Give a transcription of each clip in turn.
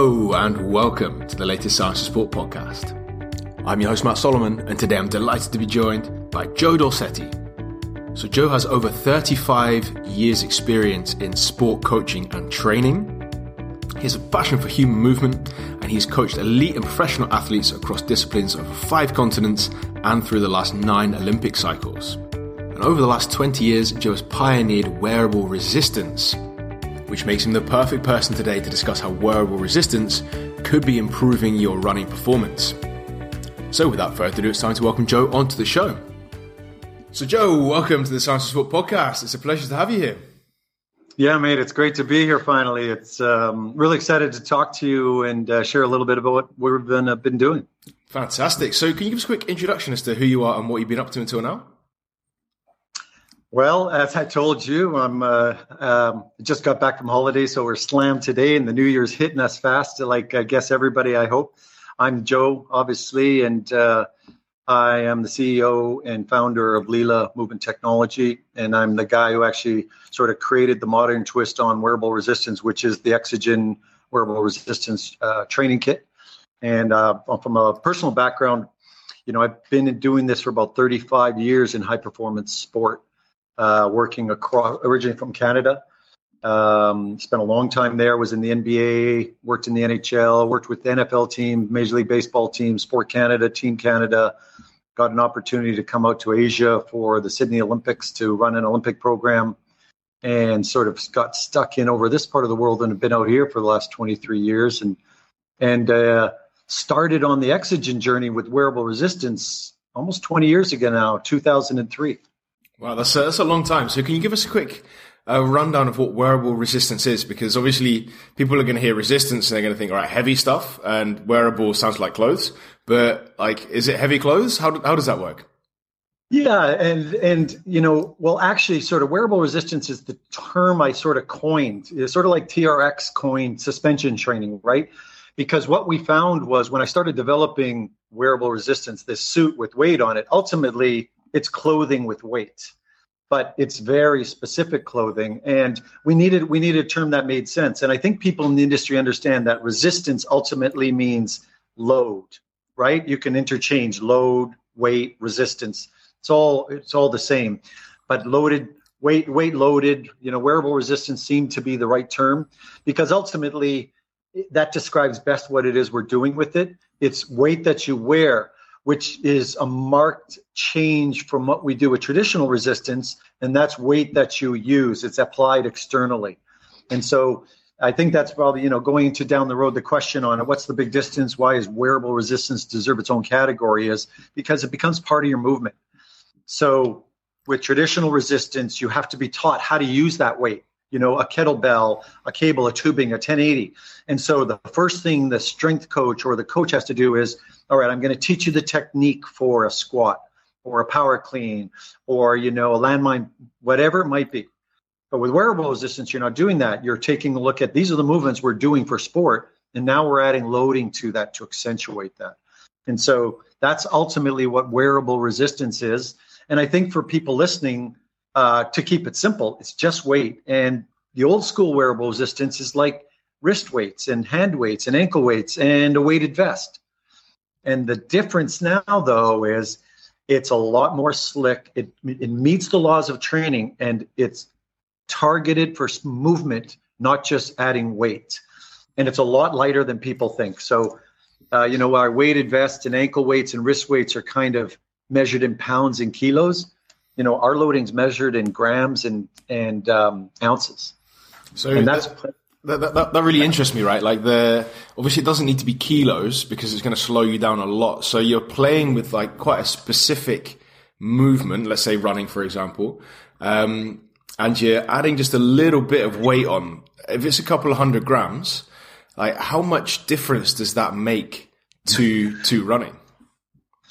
Hello, and welcome to the latest Science of Sport podcast. I'm your host, Matt Solomon, and today I'm delighted to be joined by Joe Dorsetti. So, Joe has over 35 years' experience in sport coaching and training. He has a passion for human movement, and he's coached elite and professional athletes across disciplines over five continents and through the last nine Olympic cycles. And over the last 20 years, Joe has pioneered wearable resistance which makes him the perfect person today to discuss how wearable resistance could be improving your running performance. So, without further ado, it's time to welcome Joe onto the show. So, Joe, welcome to the Science of Sport podcast. It's a pleasure to have you here. Yeah, mate, it's great to be here finally. It's um, really excited to talk to you and uh, share a little bit about what we've been, uh, been doing. Fantastic. So, can you give us a quick introduction as to who you are and what you've been up to until now? Well, as I told you, I'm uh, um, just got back from holiday, so we're slammed today, and the New Year's hitting us fast. Like I guess everybody, I hope. I'm Joe, obviously, and uh, I am the CEO and founder of Lila Movement Technology, and I'm the guy who actually sort of created the modern twist on wearable resistance, which is the Exogen wearable resistance uh, training kit. And uh, from a personal background, you know, I've been doing this for about 35 years in high performance sport uh, working across, originally from Canada. Um, spent a long time there, was in the NBA, worked in the NHL, worked with the NFL team, Major League Baseball team, Sport Canada, Team Canada. Got an opportunity to come out to Asia for the Sydney Olympics to run an Olympic program and sort of got stuck in over this part of the world and have been out here for the last 23 years and and uh, started on the Exogen journey with wearable resistance almost 20 years ago now, 2003. Wow, that's a, that's a long time. So can you give us a quick uh, rundown of what wearable resistance is? Because obviously people are going to hear resistance and they're going to think, all right, heavy stuff and wearable sounds like clothes, but like, is it heavy clothes? How, how does that work? Yeah, and and you know, well, actually, sort of wearable resistance is the term I sort of coined. It's sort of like TRX coined suspension training, right? Because what we found was when I started developing wearable resistance, this suit with weight on it, ultimately it's clothing with weight but it's very specific clothing. And we needed we needed a term that made sense. And i think people in the industry understand that resistance ultimately means load right? You can interchange load weight resistance. It's all it's all the same. But loaded weight weight loaded you know wearable resistance seemed to be the right term because ultimately that describes best what it is we're doing with it. It's weight that you wear which is a marked change from what we do with traditional resistance, and that's weight that you use. It's applied externally. And so I think that's probably, you know, going into down the road, the question on what's the big distance? Why is wearable resistance deserve its own category is because it becomes part of your movement. So with traditional resistance, you have to be taught how to use that weight you know, a kettlebell, a cable, a tubing, a 1080. And so the first thing the strength coach or the coach has to do is, all right, I'm going to teach you the technique for a squat or a power clean or, you know, a landmine, whatever it might be. But with wearable resistance, you're not doing that. You're taking a look at these are the movements we're doing for sport. And now we're adding loading to that to accentuate that. And so that's ultimately what wearable resistance is. And I think for people listening, uh, to keep it simple, it's just weight. And the old school wearable resistance is like wrist weights and hand weights and ankle weights and a weighted vest. And the difference now, though, is it's a lot more slick. It, it meets the laws of training and it's targeted for movement, not just adding weight. And it's a lot lighter than people think. So, uh, you know, our weighted vests and ankle weights and wrist weights are kind of measured in pounds and kilos you know, our loading's measured in grams and and um, ounces. So and that's. That, that, that, that, really interests me, right? Like the obviously it doesn't need to be kilos because it's going to slow you down a lot. So you're playing with like quite a specific movement, let's say running, for example, um, and you're adding just a little bit of weight on. If it's a couple of hundred grams, like how much difference does that make to to running?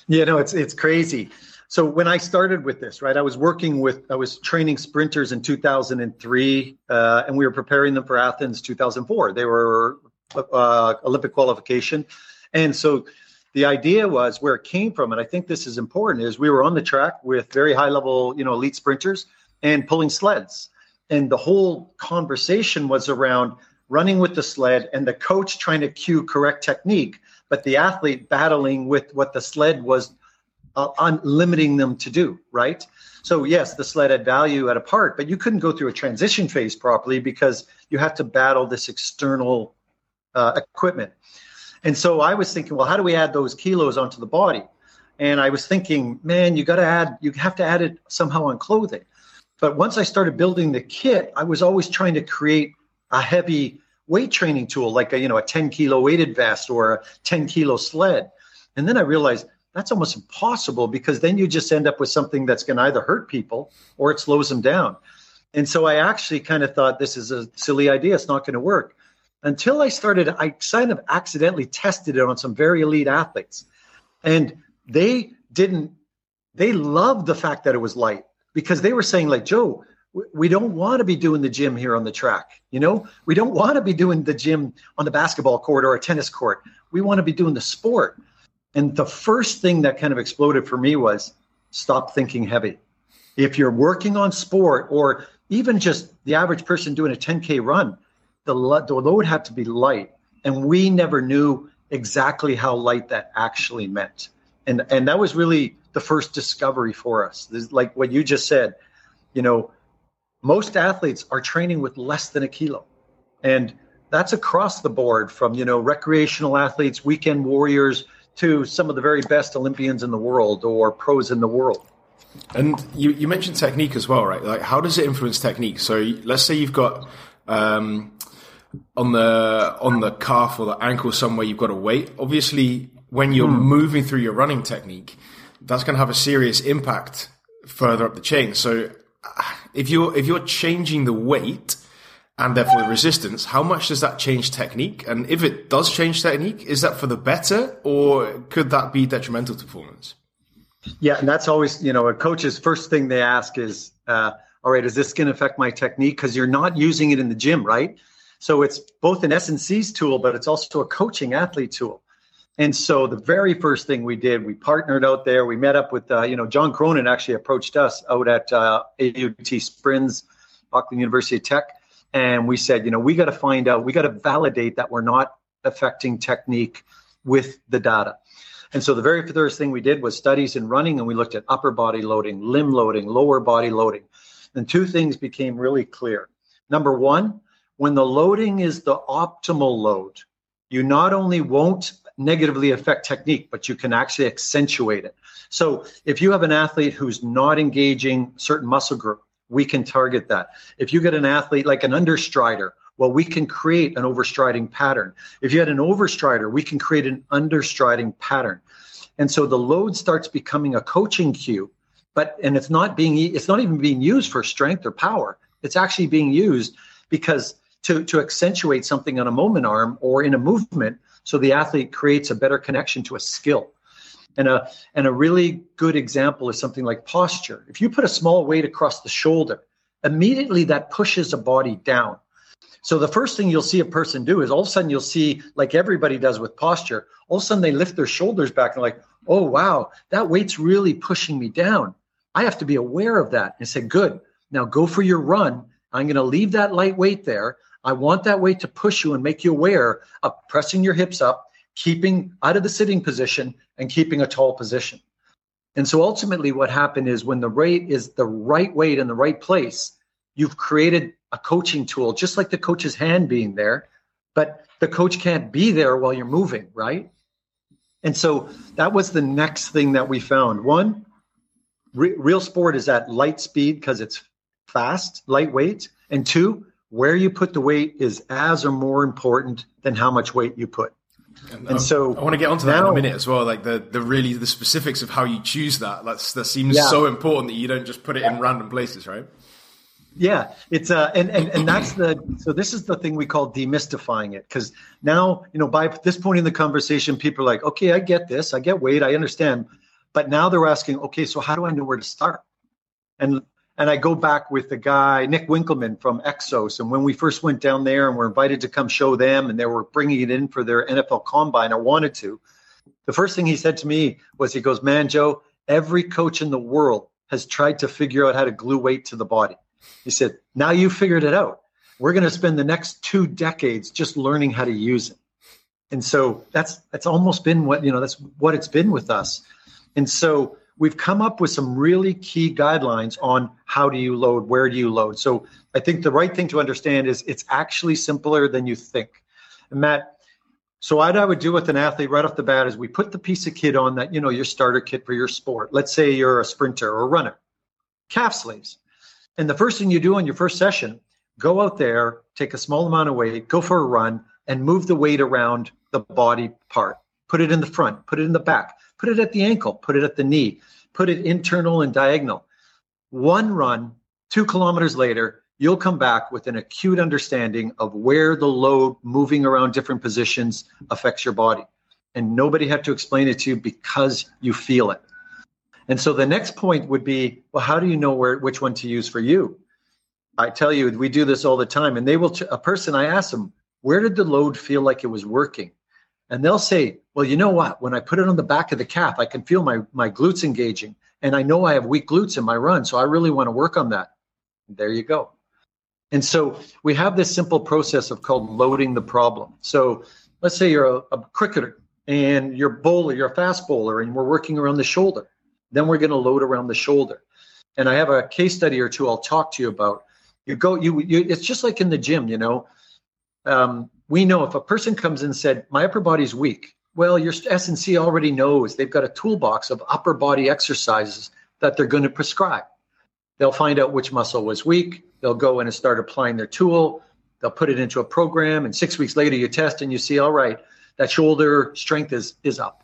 Yeah, no, it's it's crazy. So when I started with this, right, I was working with, I was training sprinters in 2003, uh, and we were preparing them for Athens 2004. They were uh, Olympic qualification, and so the idea was where it came from, and I think this is important, is we were on the track with very high level, you know, elite sprinters and pulling sleds, and the whole conversation was around running with the sled and the coach trying to cue correct technique, but the athlete battling with what the sled was uh, on limiting them to do, right? So yes, the sled had value at a part, but you couldn't go through a transition phase properly because you have to battle this external uh, equipment. And so I was thinking, well, how do we add those kilos onto the body? And I was thinking, man, you got to add, you have to add it somehow on clothing. But once I started building the kit, I was always trying to create a heavy weight training tool, like a you know a 10 kilo weighted vest or a 10 kilo sled. And then I realized that's almost impossible because then you just end up with something that's going to either hurt people or it slows them down. And so I actually kind of thought this is a silly idea. It's not going to work. Until I started, I kind of accidentally tested it on some very elite athletes. And they didn't, they loved the fact that it was light because they were saying, like, Joe, we don't want to be doing the gym here on the track. You know, we don't want to be doing the gym on the basketball court or a tennis court. We want to be doing the sport. And the first thing that kind of exploded for me was stop thinking heavy. If you're working on sport or even just the average person doing a 10K run, the, the load had to be light. And we never knew exactly how light that actually meant. And, and that was really the first discovery for us. Like what you just said, you know, most athletes are training with less than a kilo. And that's across the board from, you know, recreational athletes, weekend warriors to some of the very best Olympians in the world or pros in the world. And you, you mentioned technique as well, right? Like, how does it influence technique? So let's say you've got um, on the on the calf or the ankle somewhere you've got a weight. Obviously, when you're mm. moving through your running technique, that's going to have a serious impact further up the chain. So if you're if you're changing the weight and therefore the resistance, how much does that change technique? And if it does change technique, is that for the better or could that be detrimental to performance? Yeah, and that's always you know a coach's first thing they ask is, uh, all right, is this going to affect my technique? Because you're not using it in the gym, right? So it's both an S&C's tool, but it's also a coaching athlete tool. And so the very first thing we did, we partnered out there. We met up with, uh, you know, John Cronin actually approached us out at uh, AUT SPRINZ, Auckland University of Tech, and we said, you know, we got to find out, we got to validate that we're not affecting technique with the data. And so the very first thing we did was studies in running, and we looked at upper body loading, limb loading, lower body loading. And two things became really clear. Number one, when the loading is the optimal load, you not only won't negatively affect technique, but you can actually accentuate it. So if you have an athlete who's not engaging certain muscle group, we can target that. If you get an athlete like an understrider, well, we can create an overstriding pattern. If you had an overstrider, we can create an understriding pattern. And so the load starts becoming a coaching cue, but and it's not being it's not even being used for strength or power. It's actually being used because to, to accentuate something on a moment arm or in a movement so the athlete creates a better connection to a skill. And a, and a really good example is something like posture. If you put a small weight across the shoulder, immediately that pushes a body down. So the first thing you'll see a person do is all of a sudden you'll see, like everybody does with posture, all of a sudden they lift their shoulders back and like, oh wow, that weight's really pushing me down. I have to be aware of that and say, good. Now go for your run. I'm going to leave that light weight there. I want that weight to push you and make you aware of pressing your hips up, keeping out of the sitting position, and keeping a tall position. And so ultimately, what happened is when the rate is the right weight in the right place, you've created a coaching tool, just like the coach's hand being there, but the coach can't be there while you're moving, right? And so that was the next thing that we found. One, re- real sport is at light speed because it's fast, lightweight. And two, where you put the weight is as or more important than how much weight you put. And, and so I want to get onto that now, in a minute as well, like the the really the specifics of how you choose that. That's that seems yeah. so important that you don't just put it in random places, right? Yeah, it's uh, and and and that's the so this is the thing we call demystifying it because now you know by this point in the conversation, people are like, okay, I get this, I get weight, I understand, but now they're asking, okay, so how do I know where to start? And and I go back with the guy, Nick Winkelman from Exos. And when we first went down there and were invited to come show them, and they were bringing it in for their NFL combine, I wanted to. The first thing he said to me was, he goes, Man, Joe, every coach in the world has tried to figure out how to glue weight to the body. He said, Now you figured it out. we're going to spend the next two decades just learning how to use it. And so that's that's almost been what you know that's what it's been with us. And so we've come up with some really key guidelines on how do you load, where do you load. So I think the right thing to understand is it's actually simpler than you think. And Matt, so what I would do with an athlete right off the bat is we put the piece of kit on that, you know, your starter kit for your sport. Let's say you're a sprinter or a runner, calf sleeves. And the first thing you do on your first session, go out there, take a small amount of weight, go for a run, and move the weight around the body part. Put it in the front, put it in the back, put it at the ankle, put it at the knee, put it internal and diagonal. One run, two kilometers later, you'll come back with an acute understanding of where the load moving around different positions affects your body. And nobody had to explain it to you because you feel it. And so the next point would be, well, how do you know where which one to use for you? I tell you, we do this all the time. And they will, a person, I ask them, where did the load feel like it was working? And they'll say, well, you know what? When I put it on the back of the calf, I can feel my, my glutes engaging. And I know I have weak glutes in my run. So I really want to work on that. There you go. And so we have this simple process of called loading the problem. So let's say you're a, a cricketer and you're bowler, you're a fast bowler, and we're working around the shoulder. Then we're going to load around the shoulder. And I have a case study or two I'll talk to you about. You go, you, you it's just like in the gym, you know. Um, we know if a person comes in and said, My upper body's weak, well, your S&C already knows they've got a toolbox of upper body exercises that they're going to prescribe. They'll find out which muscle was weak. They'll go in and start applying their tool. They'll put it into a program, and six weeks later, you test and you see, all right, that shoulder strength is is up.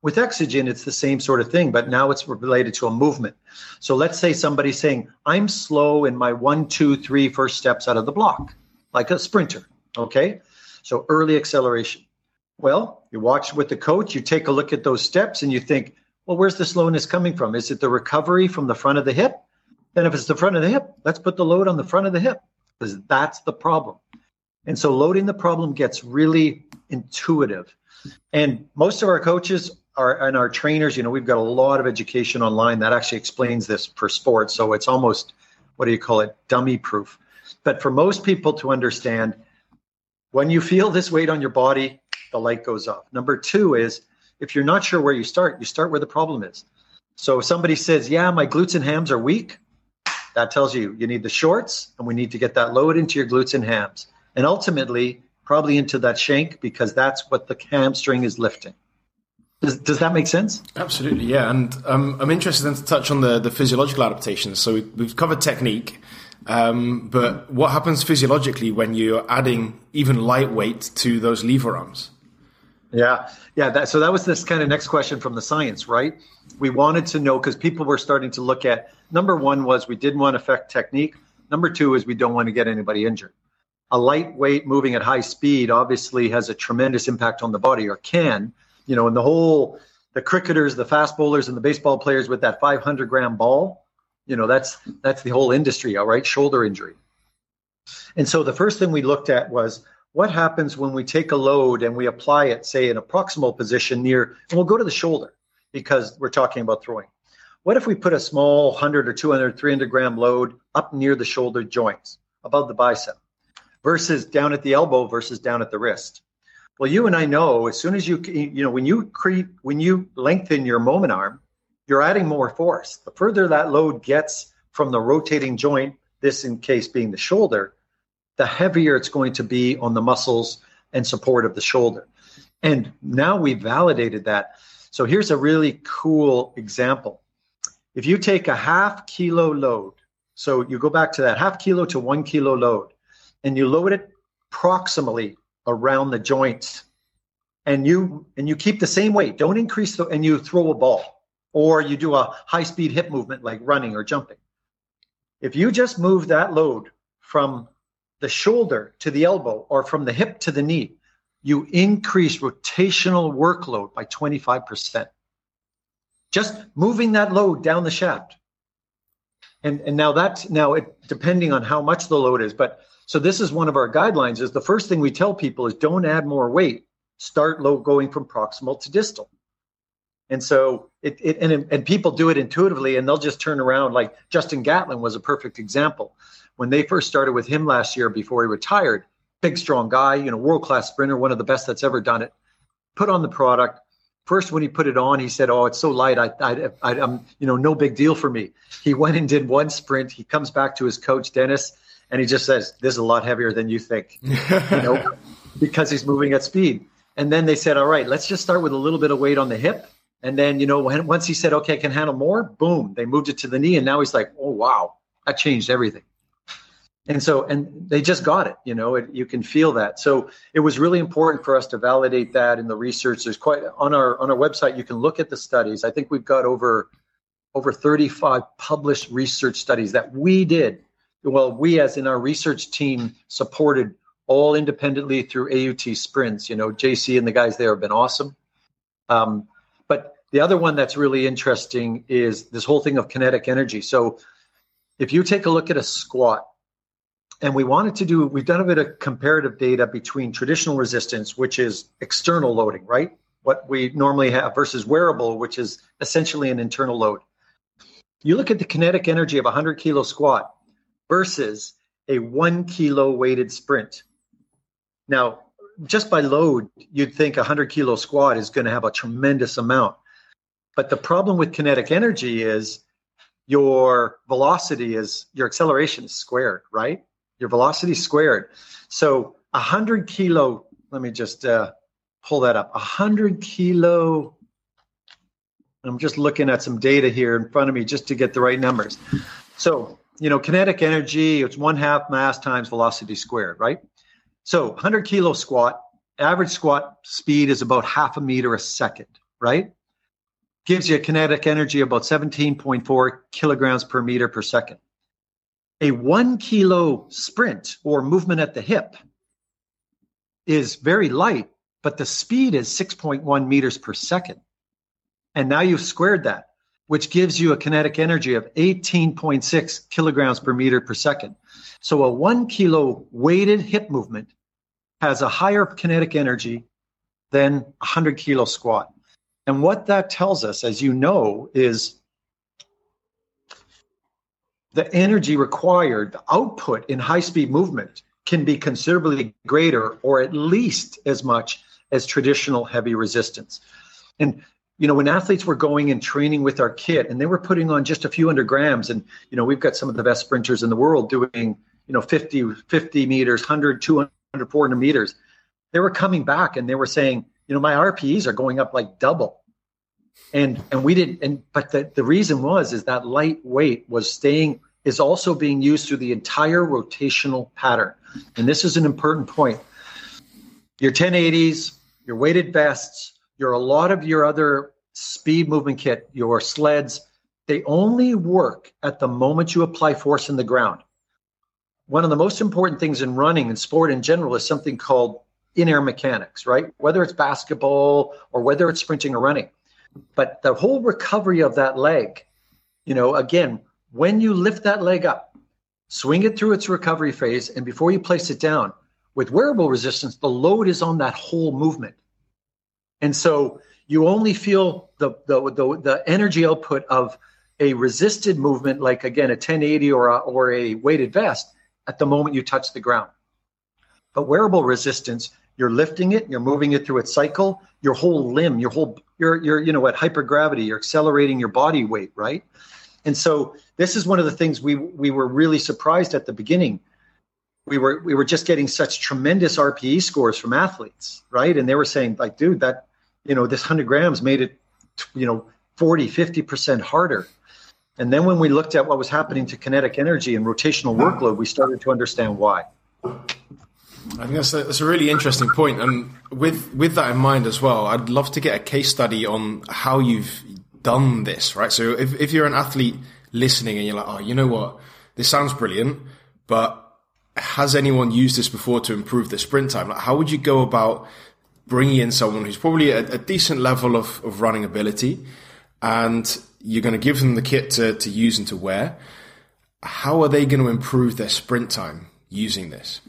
With Exogen, it's the same sort of thing, but now it's related to a movement. So let's say somebody's saying, I'm slow in my one, two, three first steps out of the block, like a sprinter. Okay. So early acceleration. Well, you watch with the coach, you take a look at those steps and you think, well, where's the slowness coming from? Is it the recovery from the front of the hip? Then if it's the front of the hip, let's put the load on the front of the hip because that's the problem. And so loading the problem gets really intuitive. And most of our coaches are and our trainers, you know, we've got a lot of education online that actually explains this for sports. So it's almost what do you call it? Dummy proof. But for most people to understand, when you feel this weight on your body, the light goes off. Number two is if you're not sure where you start, you start where the problem is. So if somebody says, Yeah, my glutes and hams are weak, that tells you you need the shorts and we need to get that load into your glutes and hams. And ultimately, probably into that shank because that's what the hamstring is lifting. Does, does that make sense? Absolutely, yeah. And um, I'm interested then to touch on the, the physiological adaptations. So we've covered technique, um, but what happens physiologically when you're adding even lightweight to those lever arms? Yeah, yeah. That, so that was this kind of next question from the science, right? We wanted to know because people were starting to look at number one was we didn't want to affect technique. Number two is we don't want to get anybody injured. A lightweight moving at high speed obviously has a tremendous impact on the body, or can, you know, and the whole the cricketers, the fast bowlers, and the baseball players with that 500 gram ball, you know, that's that's the whole industry, all right, shoulder injury. And so the first thing we looked at was what happens when we take a load and we apply it, say, in a proximal position near, and we'll go to the shoulder because we're talking about throwing. What if we put a small 100 or 200, 300 gram load up near the shoulder joints, above the bicep, versus down at the elbow versus down at the wrist? Well, you and I know as soon as you, you know, when you create, when you lengthen your moment arm, you're adding more force. The further that load gets from the rotating joint, this in case being the shoulder, the heavier it's going to be on the muscles and support of the shoulder. And now we validated that. So here's a really cool example. If you take a half kilo load, so you go back to that half kilo to one kilo load, and you load it proximally around the joints, and you and you keep the same weight, don't increase the, and you throw a ball, or you do a high speed hip movement like running or jumping. If you just move that load from the shoulder to the elbow or from the hip to the knee, you increase rotational workload by 25%. Just moving that load down the shaft. And, and now that's now it depending on how much the load is. But so this is one of our guidelines is the first thing we tell people is don't add more weight. Start low going from proximal to distal. And so it, it and, and people do it intuitively and they'll just turn around like Justin Gatlin was a perfect example when they first started with him last year before he retired, big, strong guy, you know, world class sprinter, one of the best that's ever done it, put on the product. First, when he put it on, he said, "Oh, it's so light. I, I, I, am, you know, no big deal for me." He went and did one sprint. He comes back to his coach Dennis, and he just says, "This is a lot heavier than you think," you know, because he's moving at speed. And then they said, "All right, let's just start with a little bit of weight on the hip." And then, you know, when, once he said, "Okay, I can handle more," boom, they moved it to the knee, and now he's like, "Oh, wow, that changed everything." and so and they just got it you know it, you can feel that. So it was really important for us to validate that in the research. There's quite on our on our website you can look at the studies. I think we've got over over 35 published research studies that we did. Well we as in our research team supported all independently through AUT SPRINZ. You know jc and the guys there have been awesome. Um, the other one that's really interesting is this whole thing of kinetic energy. So if you take a look at a squat and we wanted to do we've done a bit of comparative data between traditional resistance which is external loading right? What we normally have versus wearable which is essentially an internal load. You look at the kinetic energy of a 100 kilo squat versus a one kilo weighted sprint. Now just by load you'd think a 100 kilo squat is going to have a tremendous amount but the problem with kinetic energy is your velocity is your acceleration is squared right your velocity squared. So a hundred kilo, let me just uh, pull that up. A hundred kilo, I'm just looking at some data here in front of me just to get the right numbers. So, you know, kinetic energy, it's one half mass times velocity squared, right? So 100 kilo squat, average squat speed is about half a meter a second, right? Gives you a kinetic energy of about 17.4 kilograms per meter per second a one kilo sprint or movement at the hip is very light, but the speed is 6.1 meters per second. And now you've squared that, which gives you a kinetic energy of 18.6 kilograms per meter per second. So a one kilo weighted hip movement has a higher kinetic energy than a 100 kilo squat. And what that tells us, as you know, is the energy required, the output in high speed movement can be considerably greater or at least as much as traditional heavy resistance. And you know, when athletes were going and training with our kit and they were putting on just a few hundred grams, and you know, we've got some of the best sprinters in the world doing, you know, 50, 50 meters, 100, 200, 400 meters. They were coming back and they were saying, you know, my RPEs are going up like double. And and we didn't and but the, the reason was is that light weight was staying is also being used through the entire rotational pattern. And this is an important point. Your 1080s your weighted vests your a lot of your other speed movement kit your sleds they only work at the moment you apply force in the ground. One of the most important things in running and sport in general is something called in-air mechanics right whether it's basketball or whether it's sprinting or running but the whole recovery of that leg, you know, again, when you lift that leg up, swing it through its recovery phase, and before you place it down, with wearable resistance, the load is on that whole movement. And so you only feel the, the, the, the energy output of a resisted movement, like again, a 1080 or a, or a weighted vest, at the moment you touch the ground. But wearable resistance, you're lifting it, you're moving it through its cycle, your whole limb, your whole you're you're you know at hypergravity, you're accelerating your body weight, right? And so this is one of the things we we were really surprised at the beginning. We were we were just getting such tremendous RPE scores from athletes, right? And they were saying like, dude, that you know this 100 grams made it you know 40 50% harder and then when we looked at what was happening to kinetic energy and rotational workload we started to understand why I think that's a, that's a really interesting point, and with with that in mind as well, I'd love to get a case study on how you've done this. Right, so if if you're an athlete listening and you're like, oh, you know what, this sounds brilliant, but has anyone used this before to improve their sprint time? Like, how would you go about bringing in someone who's probably a, a decent level of, of running ability, and you're going to give them the kit to, to use and to wear? How are they going to improve their sprint time using this?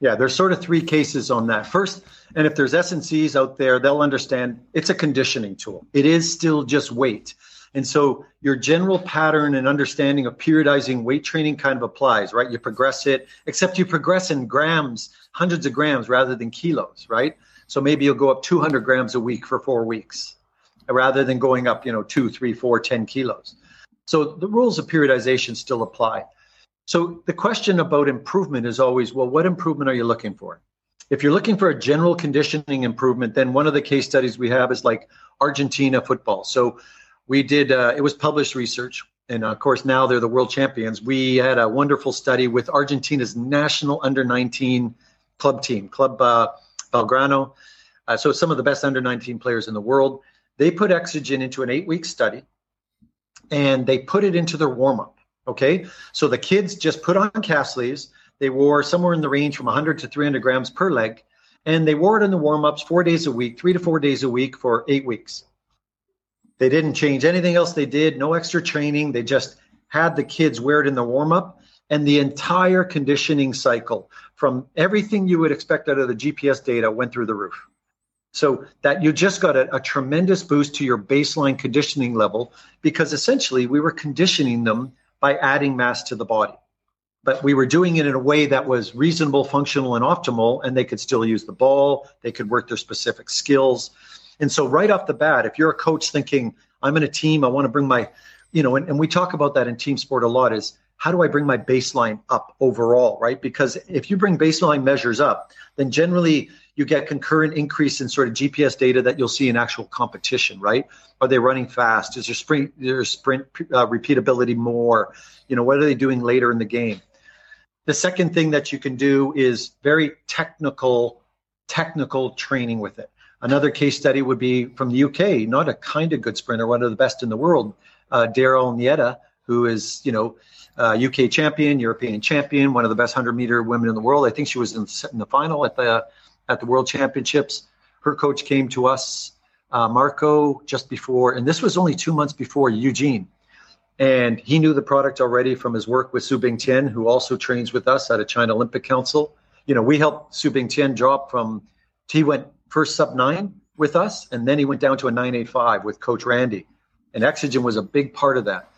Yeah, there's sort of three cases on that. First, and if there's SNCs out there, they'll understand it's a conditioning tool. It is still just weight. And so your general pattern and understanding of periodizing weight training kind of applies, right? You progress it, except you progress in grams, hundreds of grams rather than kilos, right? So maybe you'll go up 200 grams a week for four weeks rather than going up, you know, two, three, four, 10 kilos. So the rules of periodization still apply. So the question about improvement is always, well, what improvement are you looking for? If you're looking for a general conditioning improvement, then one of the case studies we have is like Argentina football. So we did, uh, it was published research. And of course, now they're the world champions. We had a wonderful study with Argentina's national under 19 club team, Club uh, Belgrano. Uh, so some of the best under 19 players in the world. They put Exogen into an eight week study and they put it into their warm up. Okay. So the kids just put on calf sleeves. They wore somewhere in the range from 100 to 300 grams per leg. And they wore it in the warm ups four days a week, three to four days a week for eight weeks. They didn't change anything else they did, no extra training. They just had the kids wear it in the warm up. And the entire conditioning cycle from everything you would expect out of the GPS data went through the roof. So that you just got a, a, tremendous boost to your baseline conditioning level because essentially we were conditioning them by adding mass to the body. But we were doing it in a way that was reasonable, functional, and optimal, and they could still use the ball, they could work their specific skills. And so, right off the bat, if you're a coach thinking, I'm in a team, I want to bring my, you know, and, and we talk about that in team sport a lot is how do I bring my baseline up overall, right? Because if you bring baseline measures up, then generally you get concurrent increase in sort of GPS data that you'll see in actual competition, right? Are they running fast? Is their sprint their sprint uh, repeatability more? You know, what are they doing later in the game? The second thing that you can do is very technical technical training with it. Another case study would be from the UK, not a kind of good sprinter, one of the best in the world, uh, Daryll Neita, who is, you know, uh, UK champion, European champion, one of the best 100 meter women in the world. I think she was in, in the final at the at the World Championships. Her coach came to us, uh, Marco, just before, and this was only two months before Eugene. And he knew the product already from his work with Su Bingtian, who also trains with us at a China Olympic Council. You know, we helped Su Bingtian drop from, he went first sub nine with us, and then he went down to a 985 with Coach Randy. And Exogen was a big part of that.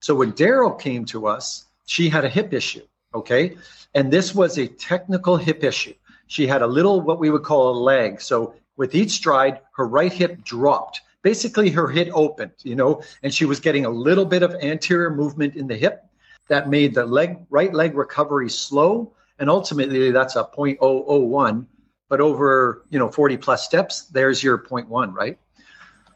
So when Daryll came to us, she had a hip issue. Okay. And this was a technical hip issue she had a little what we would call a leg. So with each stride, her right hip dropped. Basically, her hip opened, you know, and she was getting a little bit of anterior movement in the hip that made the leg right leg recovery slow. And ultimately, that's a 0.001. But over, you know, 40 plus steps, there's your 0.1, right?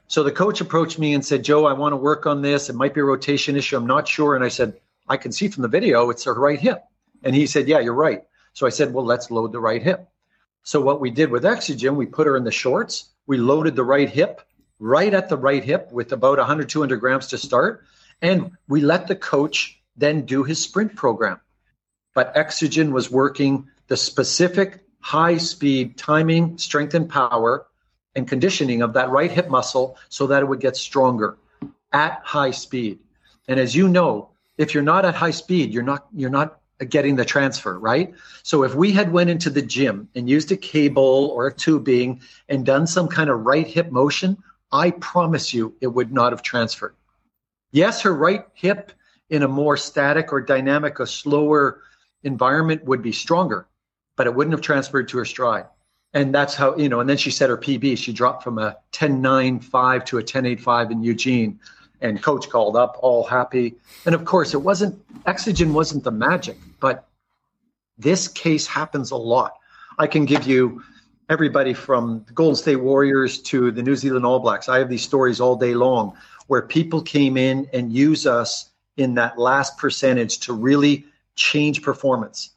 So the coach approached me and said, Joe, I want to work on this. It might be a rotation issue. I'm not sure. And I said, I can see from the video, it's her right hip. And he said, Yeah, you're right. So I said, well, let's load the right hip. So what we did with Exogen, we put her in the shorts. We loaded the right hip right at the right hip with about 100, 200 grams to start. And we let the coach then do his sprint program. But Exogen was working the specific high speed timing, strength, and power and conditioning of that right hip muscle so that it would get stronger at high speed. And as you know, if you're not at high speed, you're not you're not getting the transfer, right? So if we had went into the gym and used a cable or a tubing and done some kind of right hip motion, I promise you it would not have transferred. Yes, her right hip in a more static or dynamic, a slower environment would be stronger, but it wouldn't have transferred to her stride. And that's how, you know, and then she set her PB. She dropped from a 10.95 to a 10.85 in Eugene and coach called up all happy. And of course it wasn't exogen wasn't the magic but this case happens a lot. I can give you everybody from the golden state warriors to the new zealand all blacks. I have these stories all day long where people came in and use us in that last percentage to really change performance.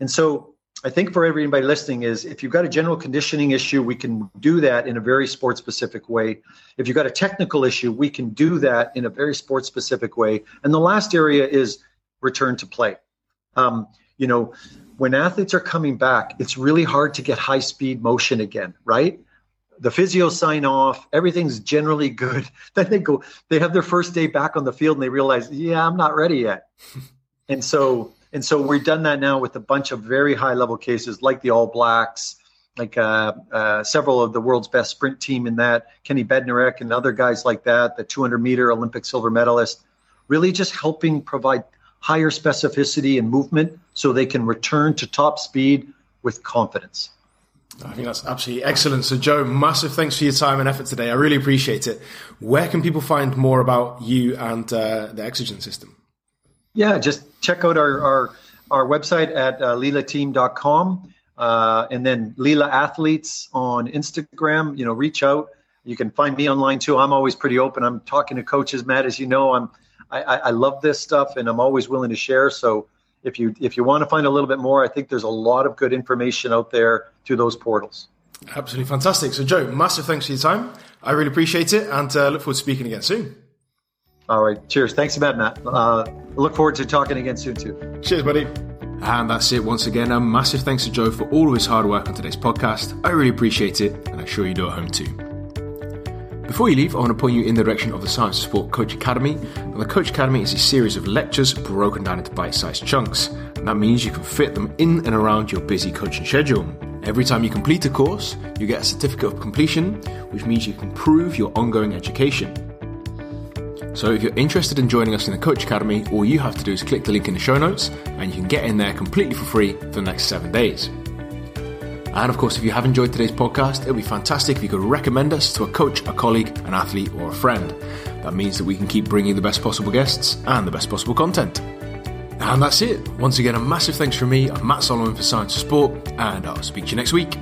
And so I think for everybody listening is if you've got a general conditioning issue, we can do that in a very sport specific way. If you've got a technical issue, we can do that in a very sport specific way. And the last area is return to play. Um, you know, when athletes are coming back, it's really hard to get high speed motion again, right? The physio sign off, everything's generally good. Then they go, they have their first day back on the field and they realize, yeah, I'm not ready yet. and so and so we've done that now with a bunch of very high level cases like the All Blacks, like uh, uh, several of the world's best sprint team in that, Kenny Bednarek and other guys like that, the 200 meter Olympic silver medalist, really just helping provide higher specificity and movement so they can return to top speed with confidence. I think that's absolutely excellent. So, Joe, massive thanks for your time and effort today. I really appreciate it. Where can people find more about you and uh, the Exogen system? Yeah, just check out our our, our website at uh, lilateam.com uh, and then Lila Athletes on Instagram. You know, reach out. You can find me online too. I'm always pretty open. I'm talking to coaches, Matt, as you know. I'm I, I love this stuff, and I'm always willing to share. So if you if you want to find a little bit more, I think there's a lot of good information out there through those portals. Absolutely fantastic. So, Joe, massive thanks for your time. I really appreciate it, and uh, look forward to speaking again soon. All right. Cheers. Thanks a lot, Matt. Uh, look forward to talking again soon too. Cheers, buddy. And that's it once again. A massive thanks to Joe for all of his hard work on today's podcast. I really appreciate it, and I'm sure you do at home too. Before you leave, I want to point you in the direction of the Science Sport Coach Academy. And the Coach Academy is a series of lectures broken down into bite sized chunks. And that means you can fit them in and around your busy coaching schedule. Every time you complete a course, you get a certificate of completion, which means you can prove your ongoing education. So if you're interested in joining us in the Coach Academy, all you have to do is click the link in the show notes and you can get in there completely for free for the next seven days. And of course, if you have enjoyed today's podcast, it would be fantastic if you could recommend us to a coach, a colleague, an athlete, or a friend. That means that we can keep bringing the best possible guests and the best possible content. And that's it. Once again, a massive thanks from me. I'm Matt Solomon for Science of Sport, and I'll speak to you next week.